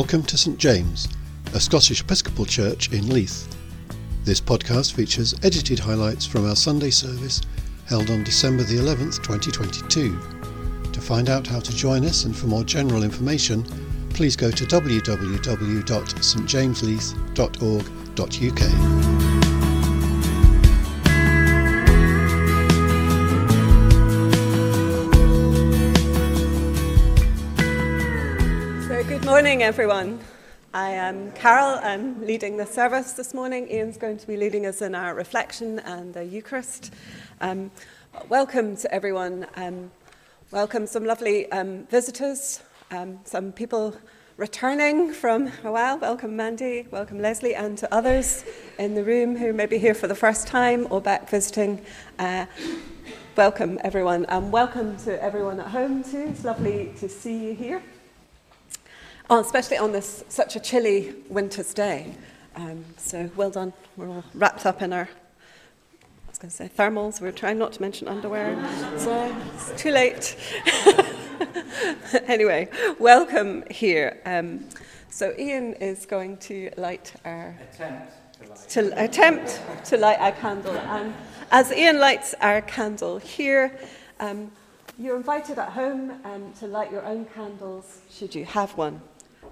Welcome to St James, a Scottish Episcopal church in Leith. This podcast features edited highlights from our Sunday service held on December the 11th, 2022. To find out how to join us and for more general information, please go to www.stjamesleith.org.uk. morning, everyone. I am Carol. I'm leading the service this morning. Ian's going to be leading us in our reflection and the Eucharist. Um, welcome to everyone. Um, welcome some lovely um, visitors, um, some people returning from a while. Welcome, Mandy. Welcome, Leslie, and to others in the room who may be here for the first time or back visiting. Uh, welcome, everyone. And welcome to everyone at home, too. It's lovely to see you here. Oh, especially on this such a chilly winter's day. Um, so well done. We're all wrapped up in our, I was going to say thermals. We're trying not to mention underwear. So it's too late. anyway, welcome here. Um, so Ian is going to light our to attempt to light our candle. And as Ian lights our candle here, um, you're invited at home um, to light your own candles, should you have one,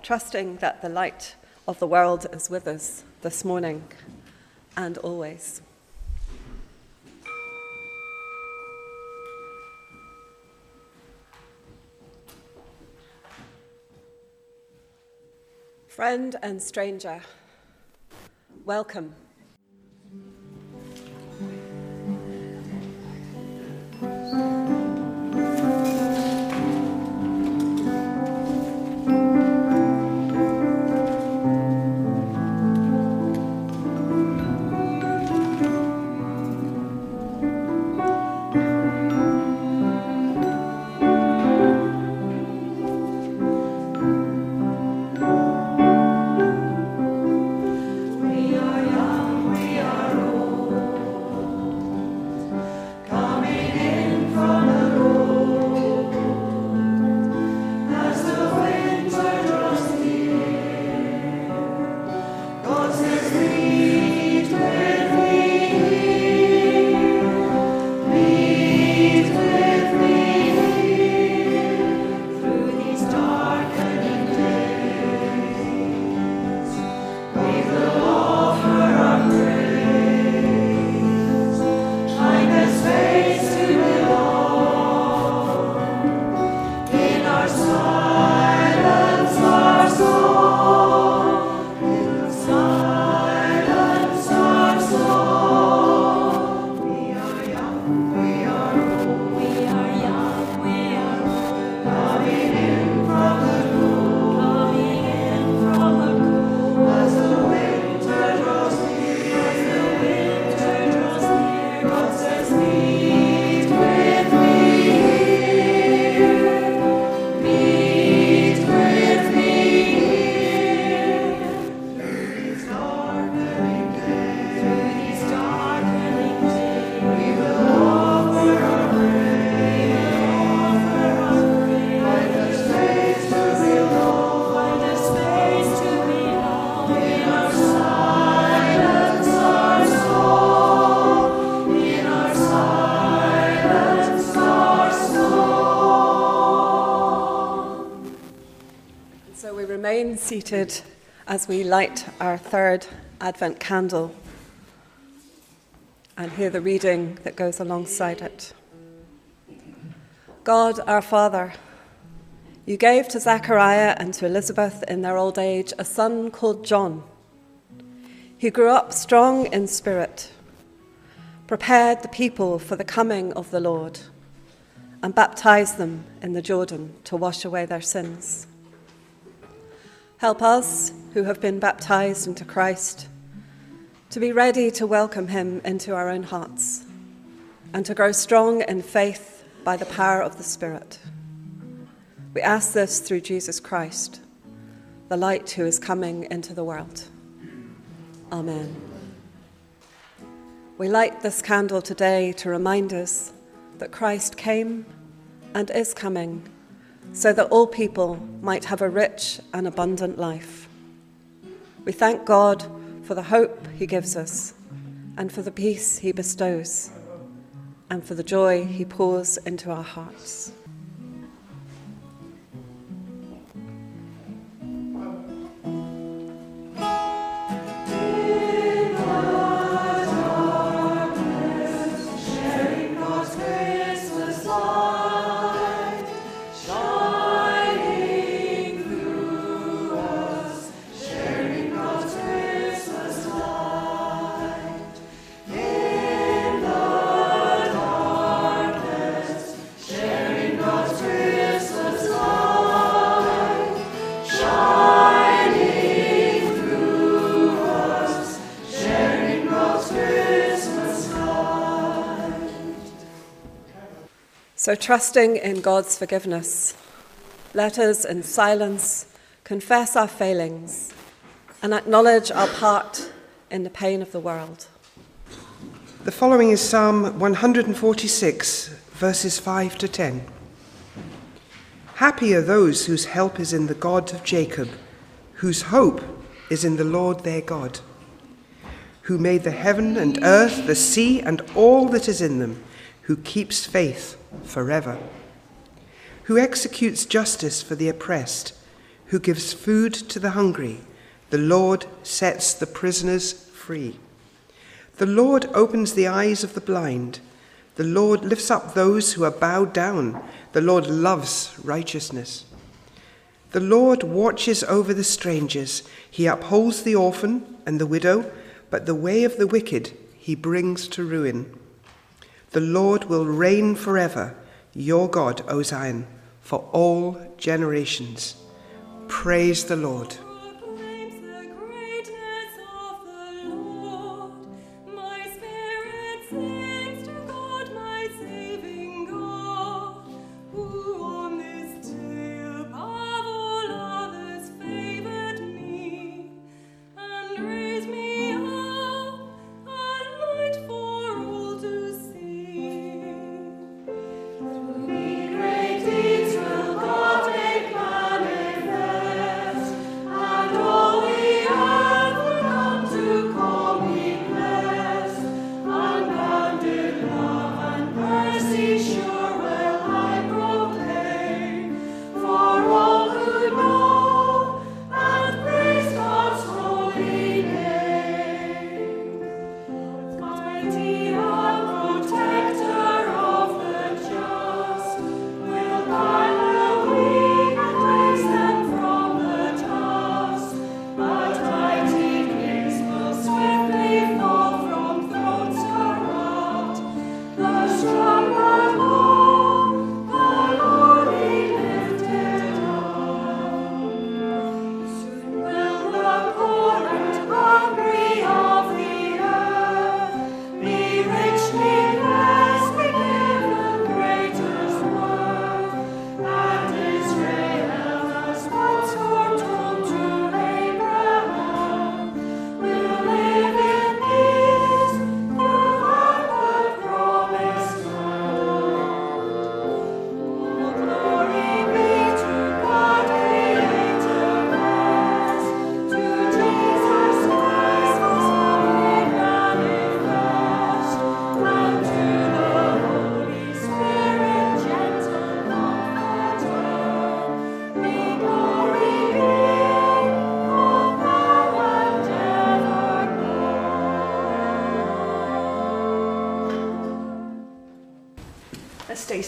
trusting that the light of the world is with us this morning and always. Friend and stranger, welcome. Seated as we light our third Advent candle and hear the reading that goes alongside it. God our Father, you gave to Zachariah and to Elizabeth in their old age a son called John. He grew up strong in spirit, prepared the people for the coming of the Lord, and baptized them in the Jordan to wash away their sins. Help us who have been baptized into Christ to be ready to welcome him into our own hearts and to grow strong in faith by the power of the Spirit. We ask this through Jesus Christ, the light who is coming into the world. Amen. We light this candle today to remind us that Christ came and is coming so that all people might have a rich and abundant life. We thank God for the hope He gives us, and for the peace He bestows, and for the joy He pours into our hearts. So, trusting in God's forgiveness, let us in silence confess our failings and acknowledge our part in the pain of the world. The following is Psalm 146, verses 5 to 10. Happy are those whose help is in the God of Jacob, whose hope is in the Lord their God, who made the heaven and earth, the sea, and all that is in them, who keeps faith forever, who executes justice for the oppressed, who gives food to the hungry. The Lord sets the prisoners free. The Lord opens the eyes of the blind. The Lord lifts up those who are bowed down. The Lord loves righteousness. The Lord watches over the strangers. He upholds the orphan and the widow, but the way of the wicked he brings to ruin. The Lord will reign forever, your God, O Zion, for all generations. Praise the Lord.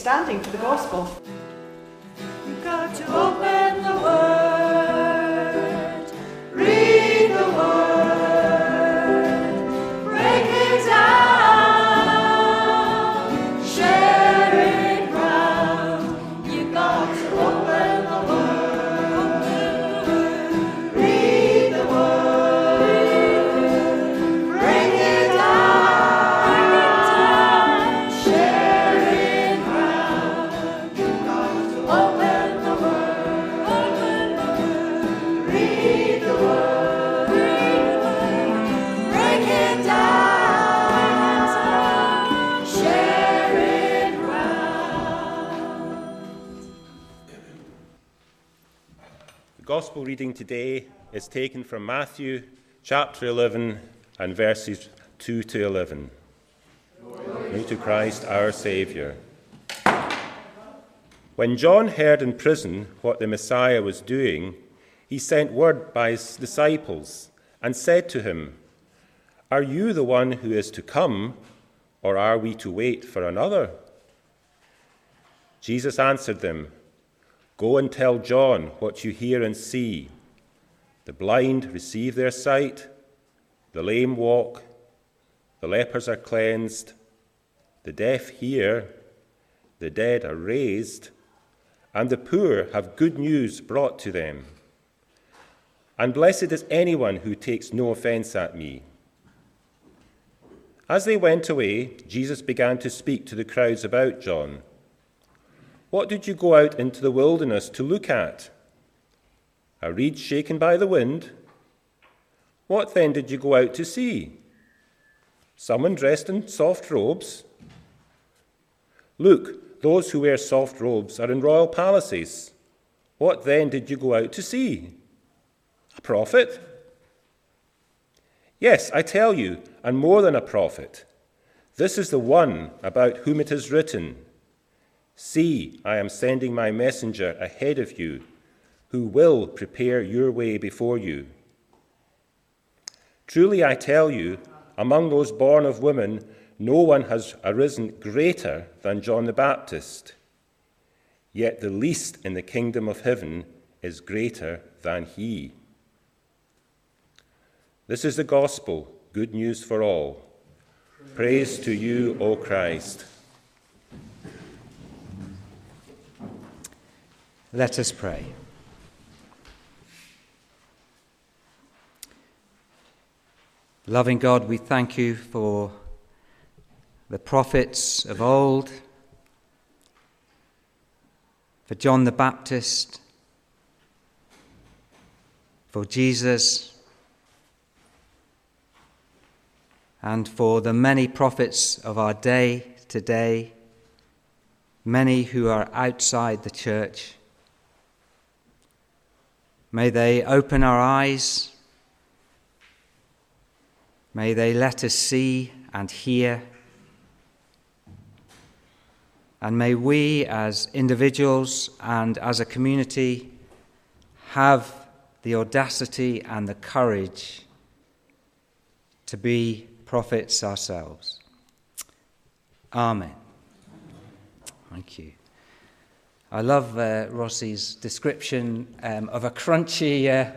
Standing for the gospel. Gospel reading today is taken from Matthew chapter 11 and verses 2 to 11. Glory to Christ our Saviour. When John heard in prison what the Messiah was doing, he sent word by his disciples and said to him, Are you the one who is to come, or are we to wait for another? Jesus answered them, Go and tell John what you hear and see. The blind receive their sight, the lame walk, the lepers are cleansed, the deaf hear, the dead are raised, and the poor have good news brought to them. And blessed is anyone who takes no offense at me. As they went away, Jesus began to speak to the crowds about John. What did you go out into the wilderness to look at? A reed shaken by the wind? What then did you go out to see? Someone dressed in soft robes? Look, those who wear soft robes are in royal palaces. What then did you go out to see? A prophet? Yes, I tell you, and more than a prophet. This is the one about whom it is written See, I am sending my messenger ahead of you, who will prepare your way before you. Truly I tell you, among those born of women, no one has arisen greater than John the Baptist. Yet the least in the kingdom of heaven is greater than he. This is the gospel, good news for all. Praise to you, O Christ. Let us pray. Loving God, we thank you for the prophets of old, for John the Baptist, for Jesus, and for the many prophets of our day today, many who are outside the church. May they open our eyes. May they let us see and hear. And may we, as individuals and as a community, have the audacity and the courage to be prophets ourselves. Amen. Thank you. I love uh, Rossi's description um, of a crunchy uh,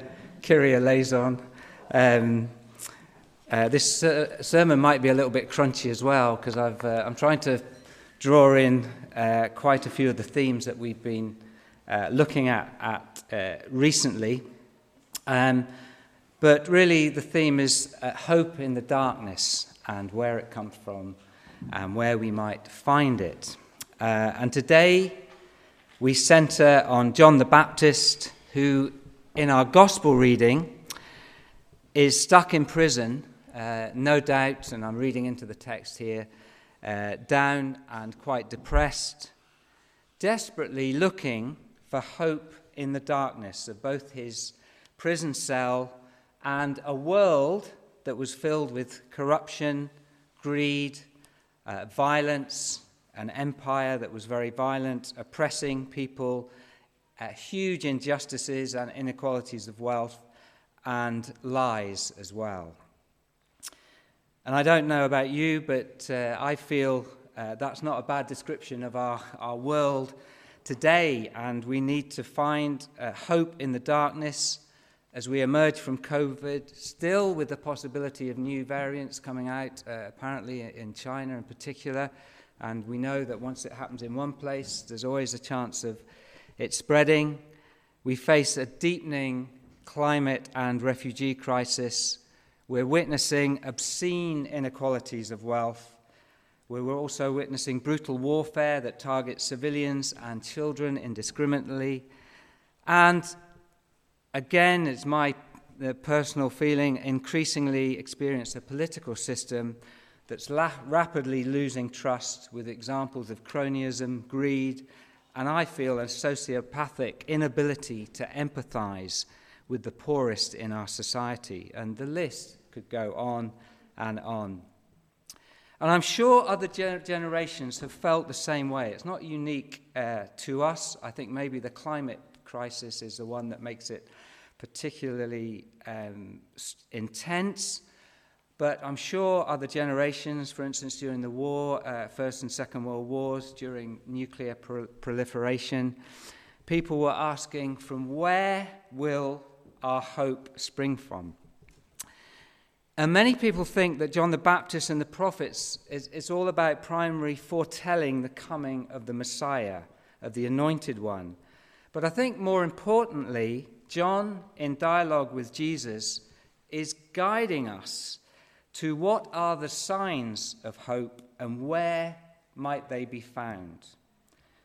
eleison. Um, uh, this uh, sermon might be a little bit crunchy as well because uh, I'm trying to draw in uh, quite a few of the themes that we've been uh, looking at, at recently. Um, but really, the theme is hope in the darkness and where it comes from and where we might find it. and today, we centre on John the Baptist, who, in our gospel reading, is stuck in prison, uh, no doubt, and I'm reading into the text here, uh, down and quite depressed, desperately looking for hope in the darkness of both his prison cell and a world that was filled with corruption, greed, uh, violence, an empire that was very violent, oppressing people, uh, huge injustices and inequalities of wealth, and lies as well. And I don't know about you, but uh, I feel uh, that's not a bad description of our, our world today, and we need to find uh, hope in the darkness as we emerge from COVID, still with the possibility of new variants coming out, uh, apparently in China in particular. And we know that once it happens in one place, there's always a chance of it spreading. We face a deepening climate and refugee crisis. We're witnessing obscene inequalities of wealth. We're also witnessing brutal warfare that targets civilians and children indiscriminately. And again, it's my uh, personal feeling, increasingly experience a political system that's la- rapidly losing trust with examples of cronyism, greed, and I feel a sociopathic inability to empathize with the poorest in our society. And the list could go on and on. And I'm sure other gener- generations have felt the same way. It's not unique uh, to us. I think maybe the climate crisis is the one that makes it particularly um, intense. But I'm sure other generations, for instance, during the war, uh, First and Second World Wars, during nuclear pro- proliferation, people were asking, from where will our hope spring from? And many people think that John the Baptist and the prophets is, is all about primary foretelling the coming of the Messiah, of the anointed one. But I think more importantly, John, in dialogue with Jesus, is guiding us to what are the signs of hope and where might they be found.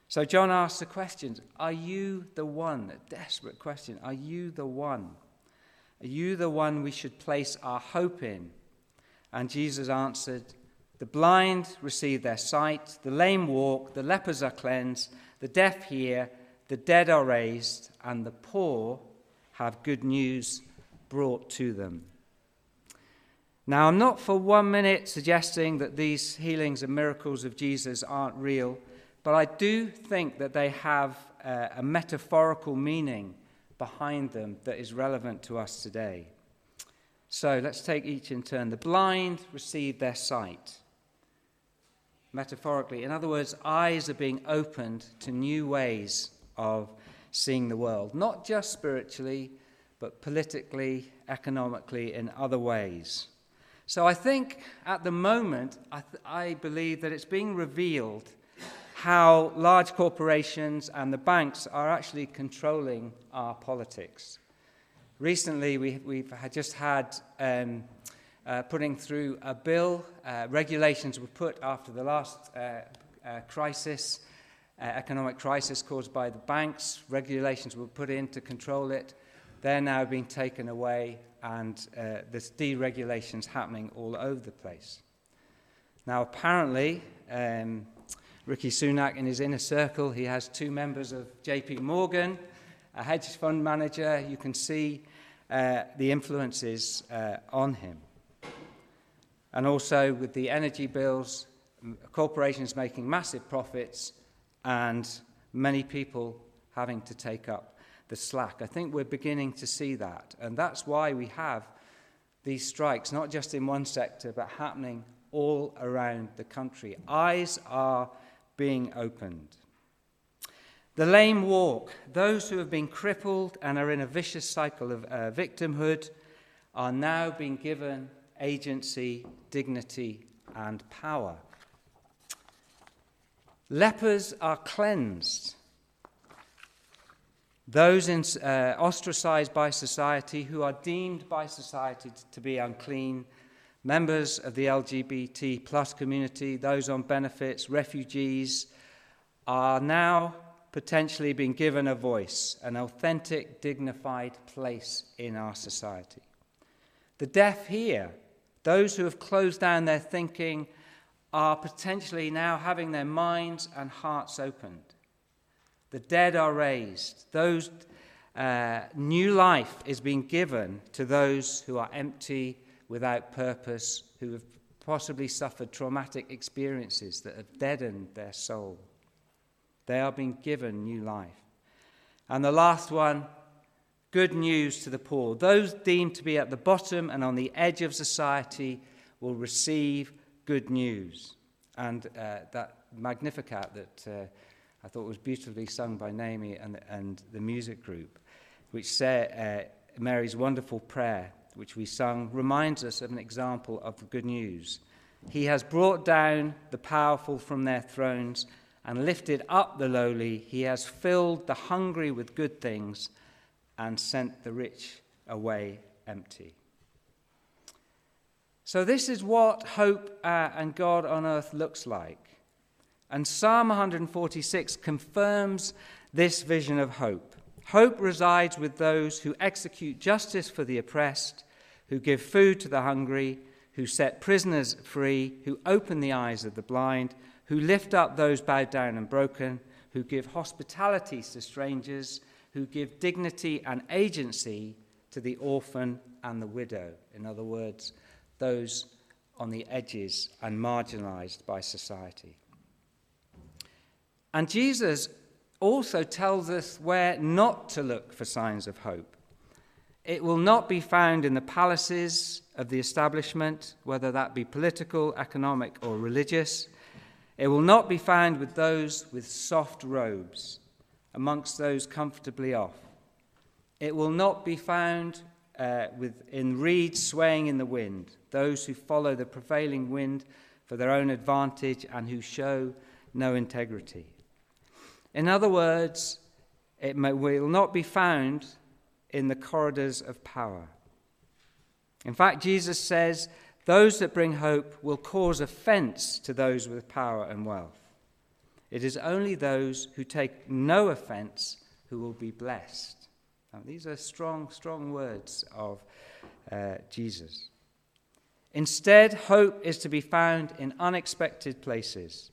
So John asks the questions Are you the one? A desperate question. Are you the one? Are you the one we should place our hope in? And Jesus answered, The blind receive their sight, the lame walk, the lepers are cleansed, the deaf hear, the dead are raised, and the poor have good news brought to them. Now, I'm not for one minute suggesting that these healings and miracles of Jesus aren't real, but I do think that they have uh, a metaphorical meaning behind them that is relevant to us today. So let's take each in turn. The blind receive their sight. Metaphorically, in other words, eyes are being opened to new ways of seeing the world, not just spiritually, but politically, economically, in other ways. So I think at the moment, I, th- I believe that it's being revealed how large corporations and the banks are actually controlling our politics. Recently, we, we've had just had um, uh, putting through a bill. Uh, regulations were put after the last uh, uh crisis, uh, economic crisis caused by the banks. Regulations were put in to control it. They're now being taken away, and uh, there's deregulations happening all over the place. Now, apparently, um, Rishi Sunak in his inner circle. He has two members of JP Morgan, a hedge fund manager. You can see uh, the influences uh, on him. And also with the energy bills, corporations making massive profits and many people having to take up the slack. I think we're beginning to see that. And that's why we have these strikes, not just in one sector, but happening all around the country. Eyes are being opened. The lame walk. Those who have been crippled and are in a vicious cycle of uh, victimhood are now being given agency, dignity, and power. Lepers are cleansed. Those in, uh, ostracized by society, who are deemed by society to be unclean, members of the LGBT plus community, those on benefits, refugees, are now potentially being given a voice, an authentic, dignified place in our society. The deaf hear, Those who have closed down their thinking are potentially now having their minds and hearts opened. The dead are raised. Those uh, new life is being given to those who are empty without purpose, who have possibly suffered traumatic experiences that have deadened their soul. They are being given new life. And the last one good news to the poor. Those deemed to be at the bottom and on the edge of society will receive good news. And uh, that Magnificat that uh, I thought it was beautifully sung by Naomi and, and the music group, which said uh, Mary's wonderful prayer which we sung, reminds us of an example of the good news. He has brought down the powerful from their thrones and lifted up the lowly. He has filled the hungry with good things and sent the rich away empty. So, this is what hope uh, and God on earth looks like. And Psalm 146 confirms this vision of hope. Hope resides with those who execute justice for the oppressed who give food to the hungry, who set prisoners free, who open the eyes of the blind, who lift up those bowed down and broken, who give hospitality to strangers, who give dignity and agency to the orphan and the widow. In other words, those on the edges and marginalized by society. And Jesus also tells us where not to look for signs of hope. It will not be found in the palaces of the establishment, whether that be political, economic, or religious. It will not be found with those with soft robes, amongst those comfortably off. It will not be found uh, with, in reeds swaying in the wind, those who follow the prevailing wind for their own advantage and who show no integrity. In other words, it may, will not be found in the corridors of power. In fact, Jesus says, Those that bring hope will cause offense to those with power and wealth. It is only those who take no offense who will be blessed. Now, these are strong, strong words of uh, Jesus. Instead, hope is to be found in unexpected places.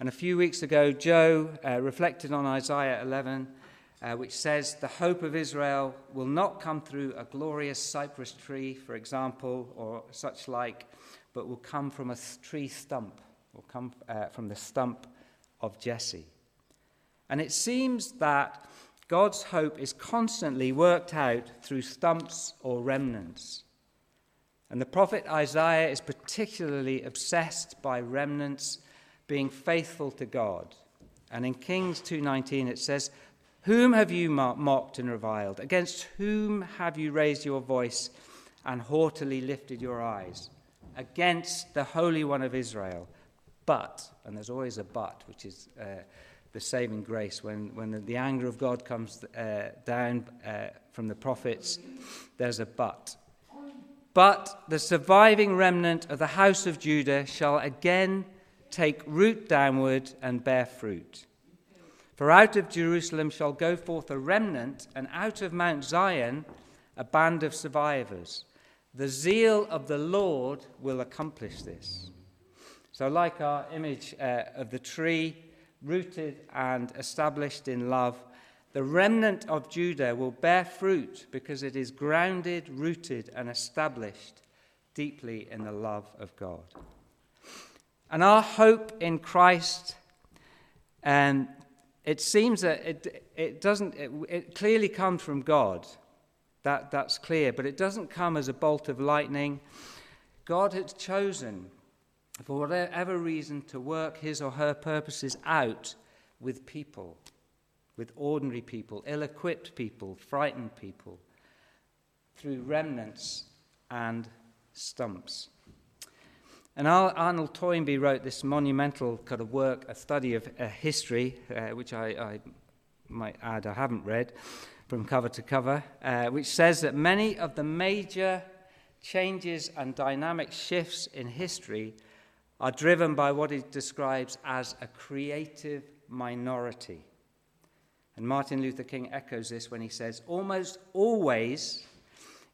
And a few weeks ago, Joe uh, reflected on Isaiah 11, uh, which says, The hope of Israel will not come through a glorious cypress tree, for example, or such like, but will come from a tree stump, or come uh, from the stump of Jesse. And it seems that God's hope is constantly worked out through stumps or remnants. And the prophet Isaiah is particularly obsessed by remnants being faithful to God. And in Kings 2:19 it says, "Whom have you mocked and reviled? Against whom have you raised your voice and haughtily lifted your eyes? Against the Holy One of Israel." But, and there's always a but, which is uh, the saving grace when, when the, the anger of God comes uh, down uh, from the prophets, there's a but. But the surviving remnant of the house of Judah shall again take root downward and bear fruit. For out of Jerusalem shall go forth a remnant, and out of Mount Zion a band of survivors. The zeal of the Lord will accomplish this. So, like our image uh, of the tree, rooted and established in love, the remnant of Judah will bear fruit because it is grounded, rooted, and established deeply in the love of God. And our hope in Christ, um, it seems that it, it doesn't, it, it clearly comes from God. That, that's clear, but it doesn't come as a bolt of lightning. God has chosen, for whatever reason, to work his or her purposes out with people, with ordinary people, ill equipped people, frightened people, through remnants and stumps. And Arnold Toynbee wrote this monumental kind of work, a study of uh, history, uh, which I, I, might add I haven't read from cover to cover, uh, which says that many of the major changes and dynamic shifts in history are driven by what he describes as a creative minority. And Martin Luther King echoes this when he says, almost always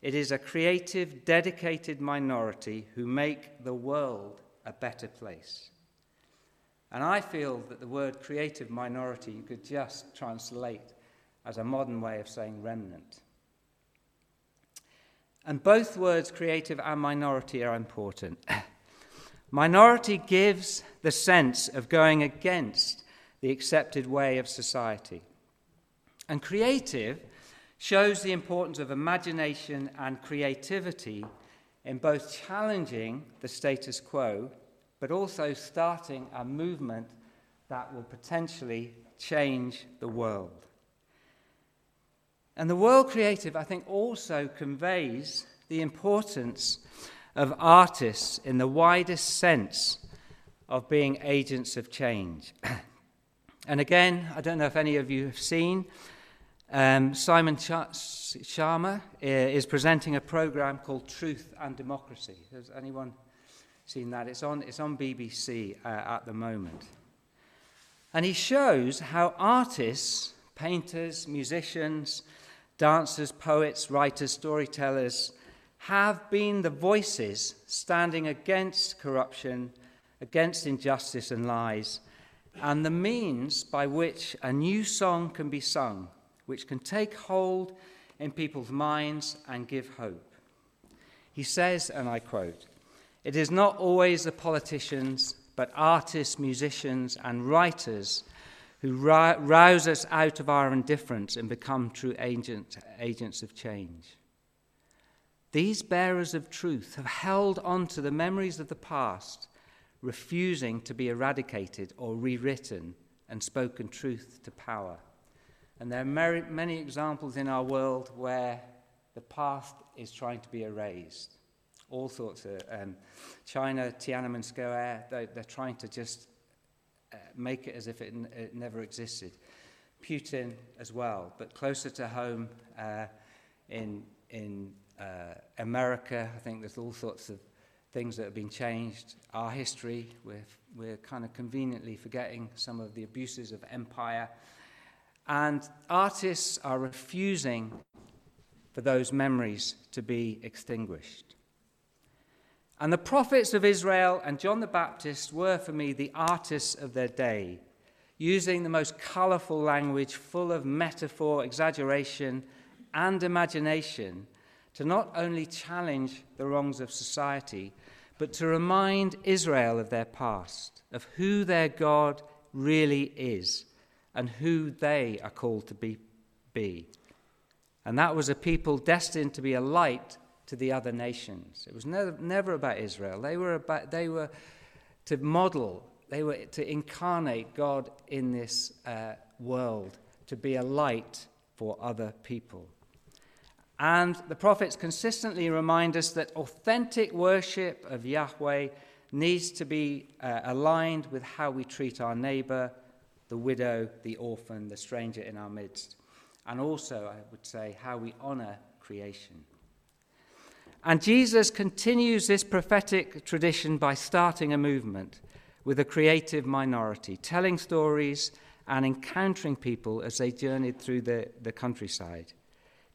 it is a creative, dedicated minority who make the world a better place. And I feel that the word creative minority you could just translate as a modern way of saying remnant. And both words, creative and minority, are important. minority gives the sense of going against the accepted way of society. And creative shows the importance of imagination and creativity in both challenging the status quo but also starting a movement that will potentially change the world. And the world creative, I think, also conveys the importance of artists in the widest sense of being agents of change. and again, I don't know if any of you have seen um, Simon Schama uh, is presenting a program called Truth and Democracy. Has anyone seen that? It's on, it's on BBC uh, at the moment. And he shows how artists, painters, musicians, dancers, poets, writers, storytellers have been the voices standing against corruption, against injustice and lies, and the means by which a new song can be sung, which can take hold in people's minds and give hope. He says, and I quote, It is not always the politicians, but artists, musicians, and writers who rouse us out of our indifference and become true agent, agents of change. These bearers of truth have held on to the memories of the past, refusing to be eradicated or rewritten and spoken truth to power. And there are many examples in our world where the past is trying to be erased. All sorts of um, China, Tiananmen Square, they, they're trying to just uh, make it as if it, n- it, never existed. Putin as well, but closer to home uh, in, in uh, America, I think there's all sorts of things that have been changed. Our history, we're, we're kind of conveniently forgetting some of the abuses of empire. And artists are refusing for those memories to be extinguished. And the prophets of Israel and John the Baptist were, for me, the artists of their day, using the most colorful language full of metaphor, exaggeration, and imagination to not only challenge the wrongs of society, but to remind Israel of their past, of who their God really is, and who they are called to be. be. And that was a people destined to be a light to the other nations. It was never, never about Israel. They were, about, they were to model, they were to incarnate God in this uh, world, to be a light for other people. And the prophets consistently remind us that authentic worship of Yahweh needs to be uh, aligned with how we treat our neighbor, the widow, the orphan, the stranger in our midst. And also, I would say, how we honor creation. And Jesus continues this prophetic tradition by starting a movement with a creative minority, telling stories and encountering people as they journeyed through the, the countryside,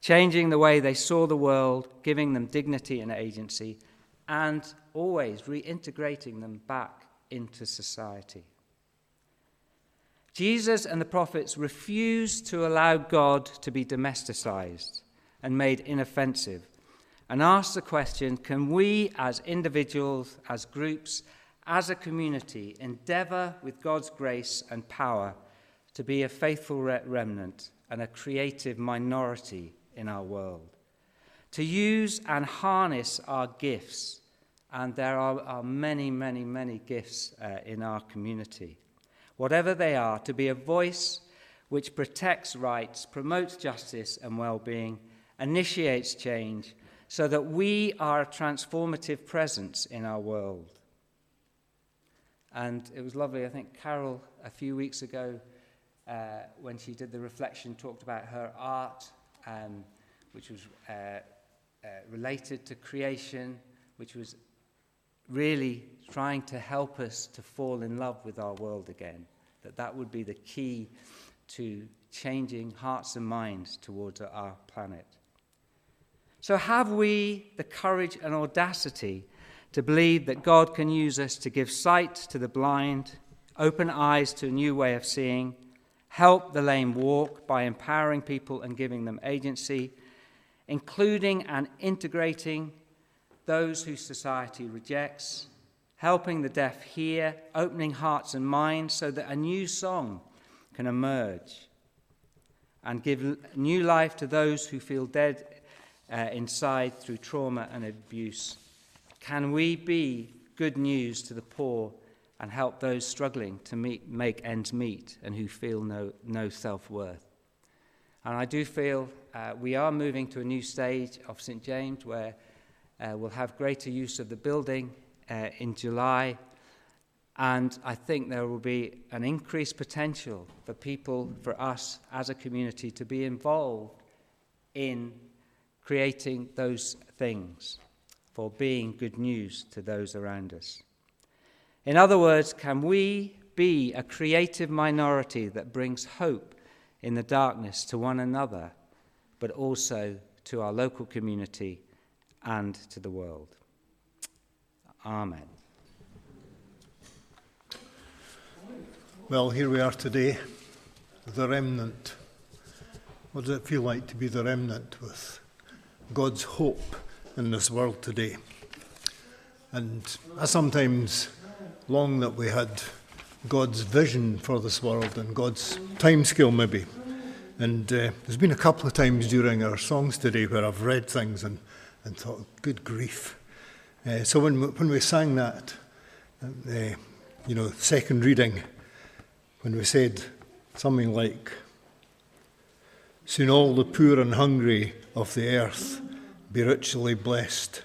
changing the way they saw the world, giving them dignity and agency, and always reintegrating them back into society. Jesus and the prophets refused to allow God to be domesticized and made inoffensive and ask the question can we, as individuals, as groups, as a community, endeavor with God's grace and power to be a faithful remnant and a creative minority in our world? To use and harness our gifts, and there are, are many, many, many gifts uh, in our community. Whatever they are, to be a voice which protects rights, promotes justice and well being, initiates change, so that we are a transformative presence in our world. And it was lovely. I think Carol, a few weeks ago, uh, when she did the reflection, talked about her art, um, which was uh, uh, related to creation, which was really trying to help us to fall in love with our world again. That that would be the key to changing hearts and minds towards our planet. So, have we the courage and audacity to believe that God can use us to give sight to the blind, open eyes to a new way of seeing, help the lame walk by empowering people and giving them agency, including and integrating those whose society rejects, helping the deaf hear, opening hearts and minds so that a new song can emerge and give new life to those who feel dead uh, inside through trauma and abuse? Can we be good news to the poor and help those struggling to meet, make ends meet and who feel no, no self worth? And I do feel uh, we are moving to a new stage of St. James where uh, we'll have greater use of the building uh, in July. And I think there will be an increased potential for people, for us as a community, to be involved in creating those things, for being good news to those around us. In other words, can we be a creative minority that brings hope in the darkness to one another, but also to our local community and to the world? Amen. Well, here we are today, the remnant. What does it feel like to be the remnant with God's hope in this world today? And I sometimes long that we had God's vision for this world and God's timescale, maybe. And uh, there's been a couple of times during our songs today where I've read things and, and thought, good grief. Uh, so when, when we sang that, uh, you know, second reading, when we said something like, Soon all the poor and hungry of the earth be richly blessed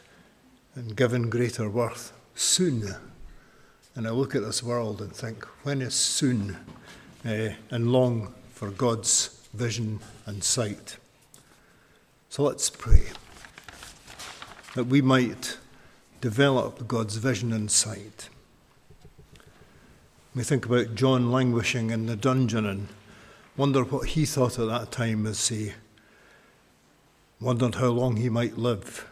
and given greater worth. Soon. And I look at this world and think, when is soon? Uh, and long for God's vision and sight. So let's pray that we might develop God's vision and sight. We think about John languishing in the dungeon and wonder what he thought at that time as he wondered how long he might live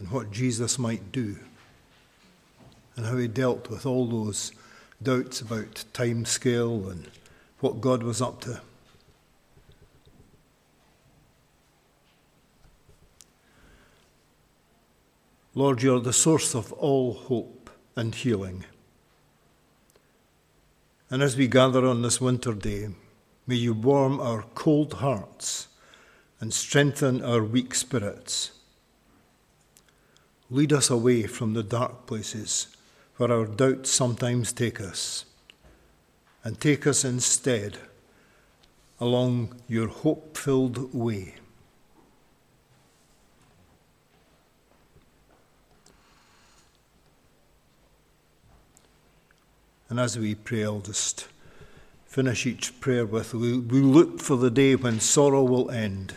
and what Jesus might do and how he dealt with all those doubts about time scale and what God was up to. Lord, you're the source of all hope and healing. And as we gather on this winter day, may you warm our cold hearts and strengthen our weak spirits. Lead us away from the dark places where our doubts sometimes take us, and take us instead along your hope filled way. And as we pray, I'll just finish each prayer with we, we look for the day when sorrow will end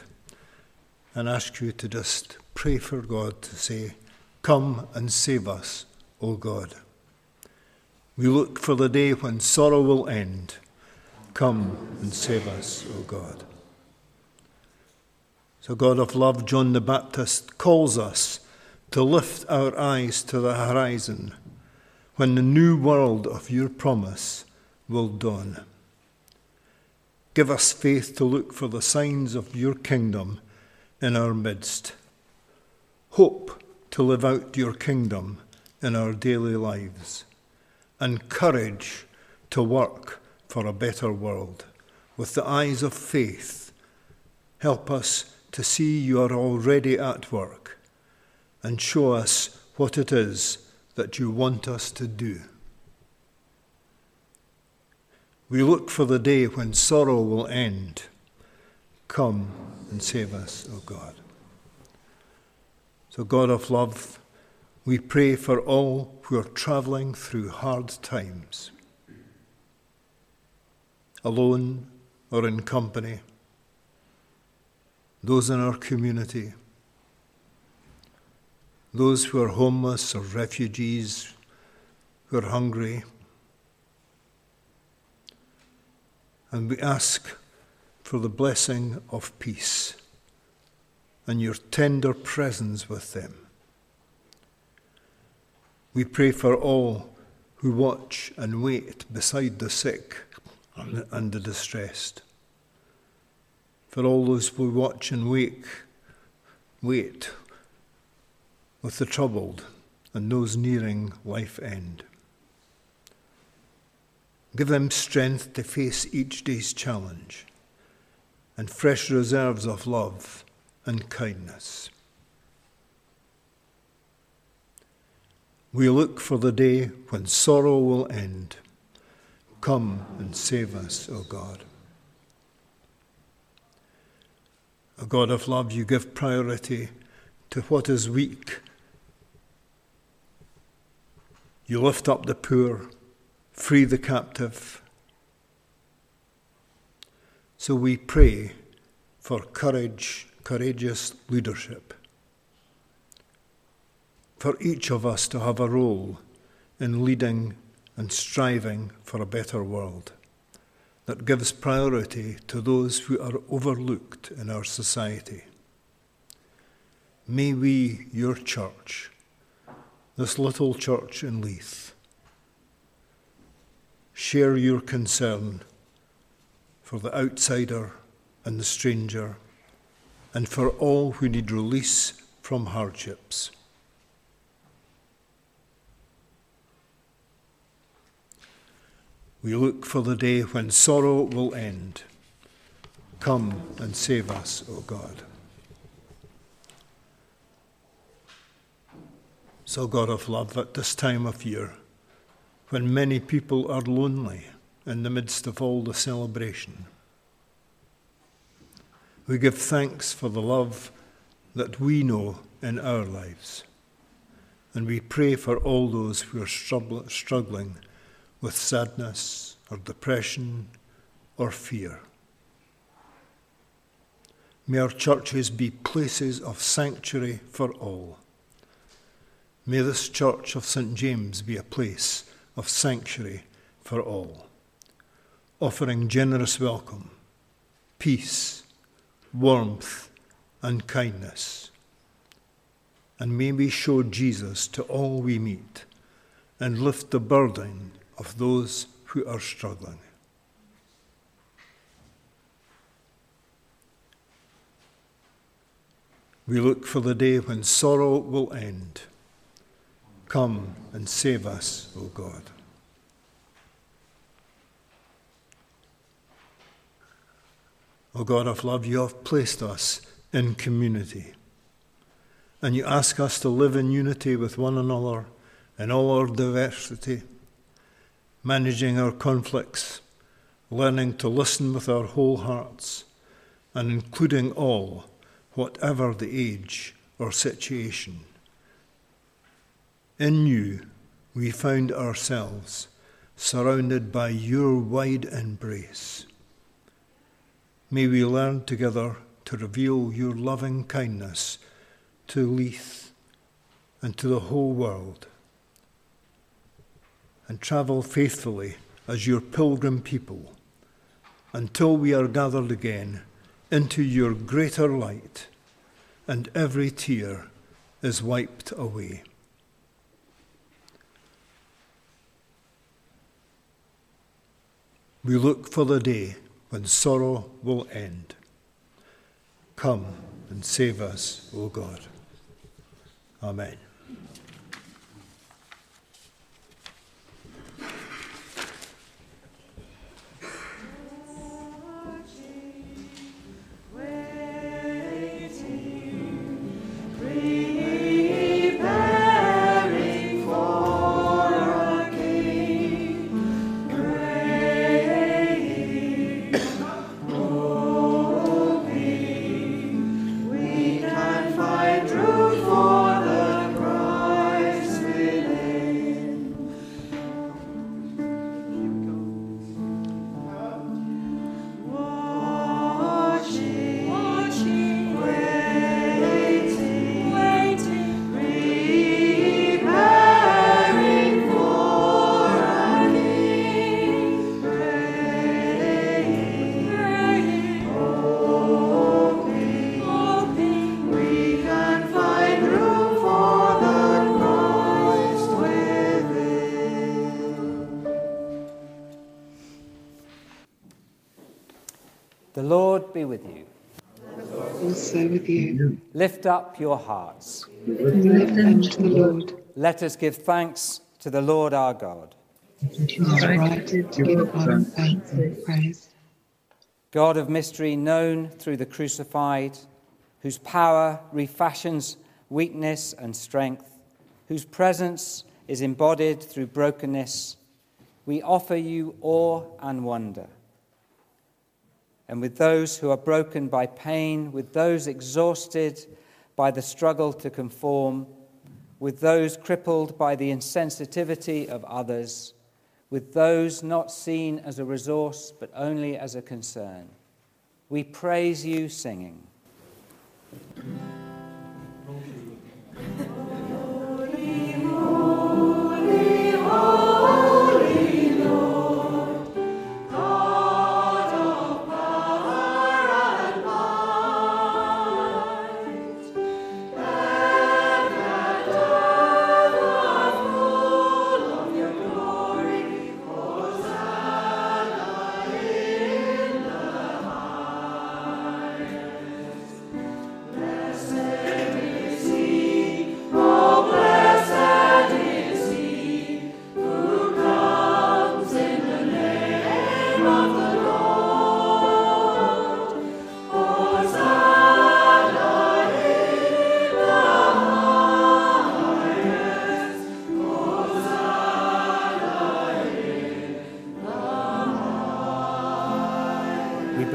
and ask you to just pray for God to say, Come and save us, O God. We look for the day when sorrow will end. Come and save us, O God. So, God of love, John the Baptist calls us to lift our eyes to the horizon when the new world of your promise will dawn. Give us faith to look for the signs of your kingdom in our midst. Hope to live out your kingdom in our daily lives. And courage to work for a better world. With the eyes of faith, help us to see you are already at work and show us what it is that you want us to do. We look for the day when sorrow will end. Come and save us, O God. So, God of love, we pray for all who are travelling through hard times, alone or in company, those in our community those who are homeless or refugees, who are hungry. And we ask for the blessing of peace and your tender presence with them. We pray for all who watch and wait beside the sick and the distressed. For all those who watch and wait, wait with the troubled and those nearing life end. Give them strength to face each day's challenge and fresh reserves of love and kindness. We look for the day when sorrow will end. Come and save us, O God. O God of love, you give priority to what is weak you lift up the poor, free the captive. So we pray for courage, courageous leadership. For each of us to have a role in leading and striving for a better world that gives priority to those who are overlooked in our society. May we, your church, this little church in Leith. share your concern for the outsider and the stranger, and for all who need release from hardships. We look for the day when sorrow will end. Come and save us, O God. So, God of love, at this time of year, when many people are lonely in the midst of all the celebration, we give thanks for the love that we know in our lives. And we pray for all those who are struggling with sadness or depression or fear. May our churches be places of sanctuary for all. May this church of St. James be a place of sanctuary for all, offering generous welcome, peace, warmth, and kindness. And may we show Jesus to all we meet and lift the burden of those who are struggling. We look for the day when sorrow will end. Come and save us, O God. O God of love, you have placed us in community. And you ask us to live in unity with one another in all our diversity managing our conflicts, learning to listen with our whole hearts, and including all, whatever the age or situation. In you, we found ourselves surrounded by your wide embrace. May we learn together to reveal your loving kindness to Leith and to the whole world and travel faithfully as your pilgrim people until we are gathered again into your greater light and every tear is wiped away. We look for the day when sorrow will end. Come and save us, O God. Amen. Lift up your hearts. Lift them to the Lord. Let us give thanks to the Lord our God. It is right to give God thanks and praise. God of mystery, known through the crucified, whose power refashions weakness and strength, whose presence is embodied through brokenness, we offer you awe and wonder and with those who are broken by pain, with those exhausted by the struggle to conform, with those crippled by the insensitivity of others, with those not seen as a resource but only as a concern. We praise you singing.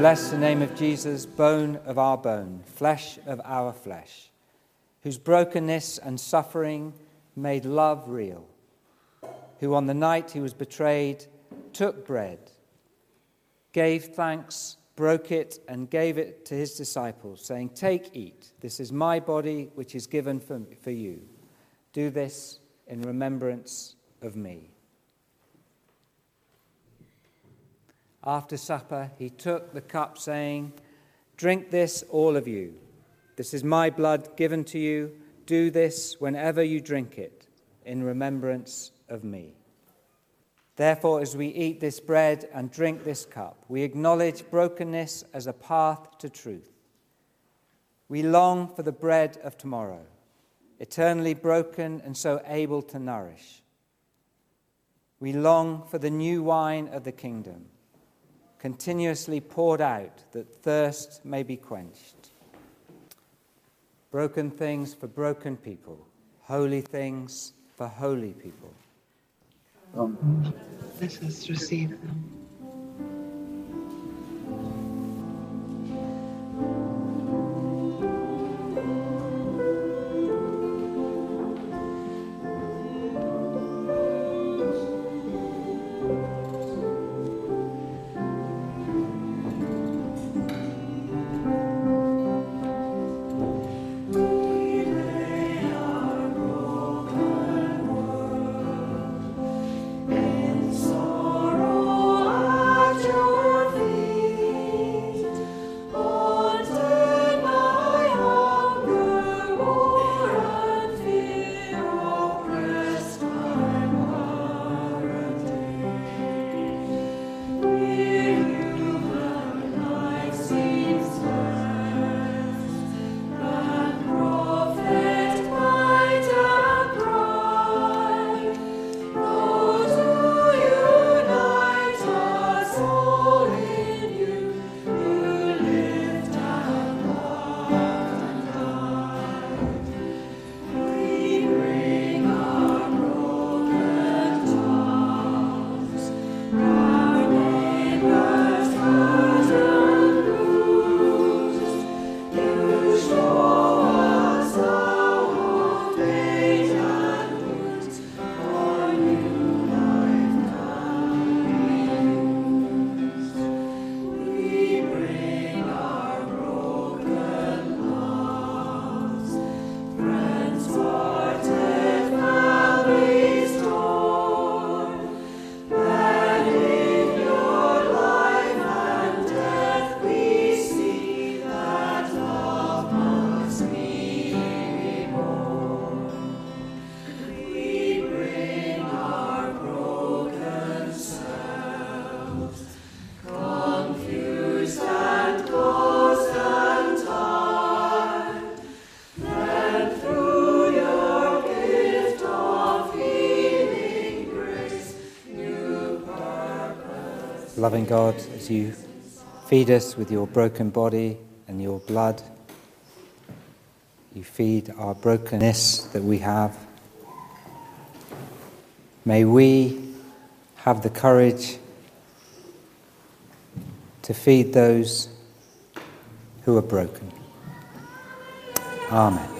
Bless the name of Jesus, bone of our bone, flesh of our flesh, whose brokenness and suffering made love real, who on the night he was betrayed took bread, gave thanks, broke it, and gave it to his disciples, saying, Take, eat. This is my body, which is given for, for you. Do this in remembrance of me. After supper, he took the cup, saying, Drink this, all of you. This is my blood given to you. Do this whenever you drink it, in remembrance of me. Therefore, as we eat this bread and drink this cup, we acknowledge brokenness as a path to truth. We long for the bread of tomorrow, eternally broken and so able to nourish. We long for the new wine of the kingdom, continuously poured out that thirst may be quenched. Broken things for broken people, holy things for holy people. Let us receive them. Loving God, as you feed us with your broken body and your blood, you feed our brokenness that we have. May we have the courage to feed those who are broken. Amen.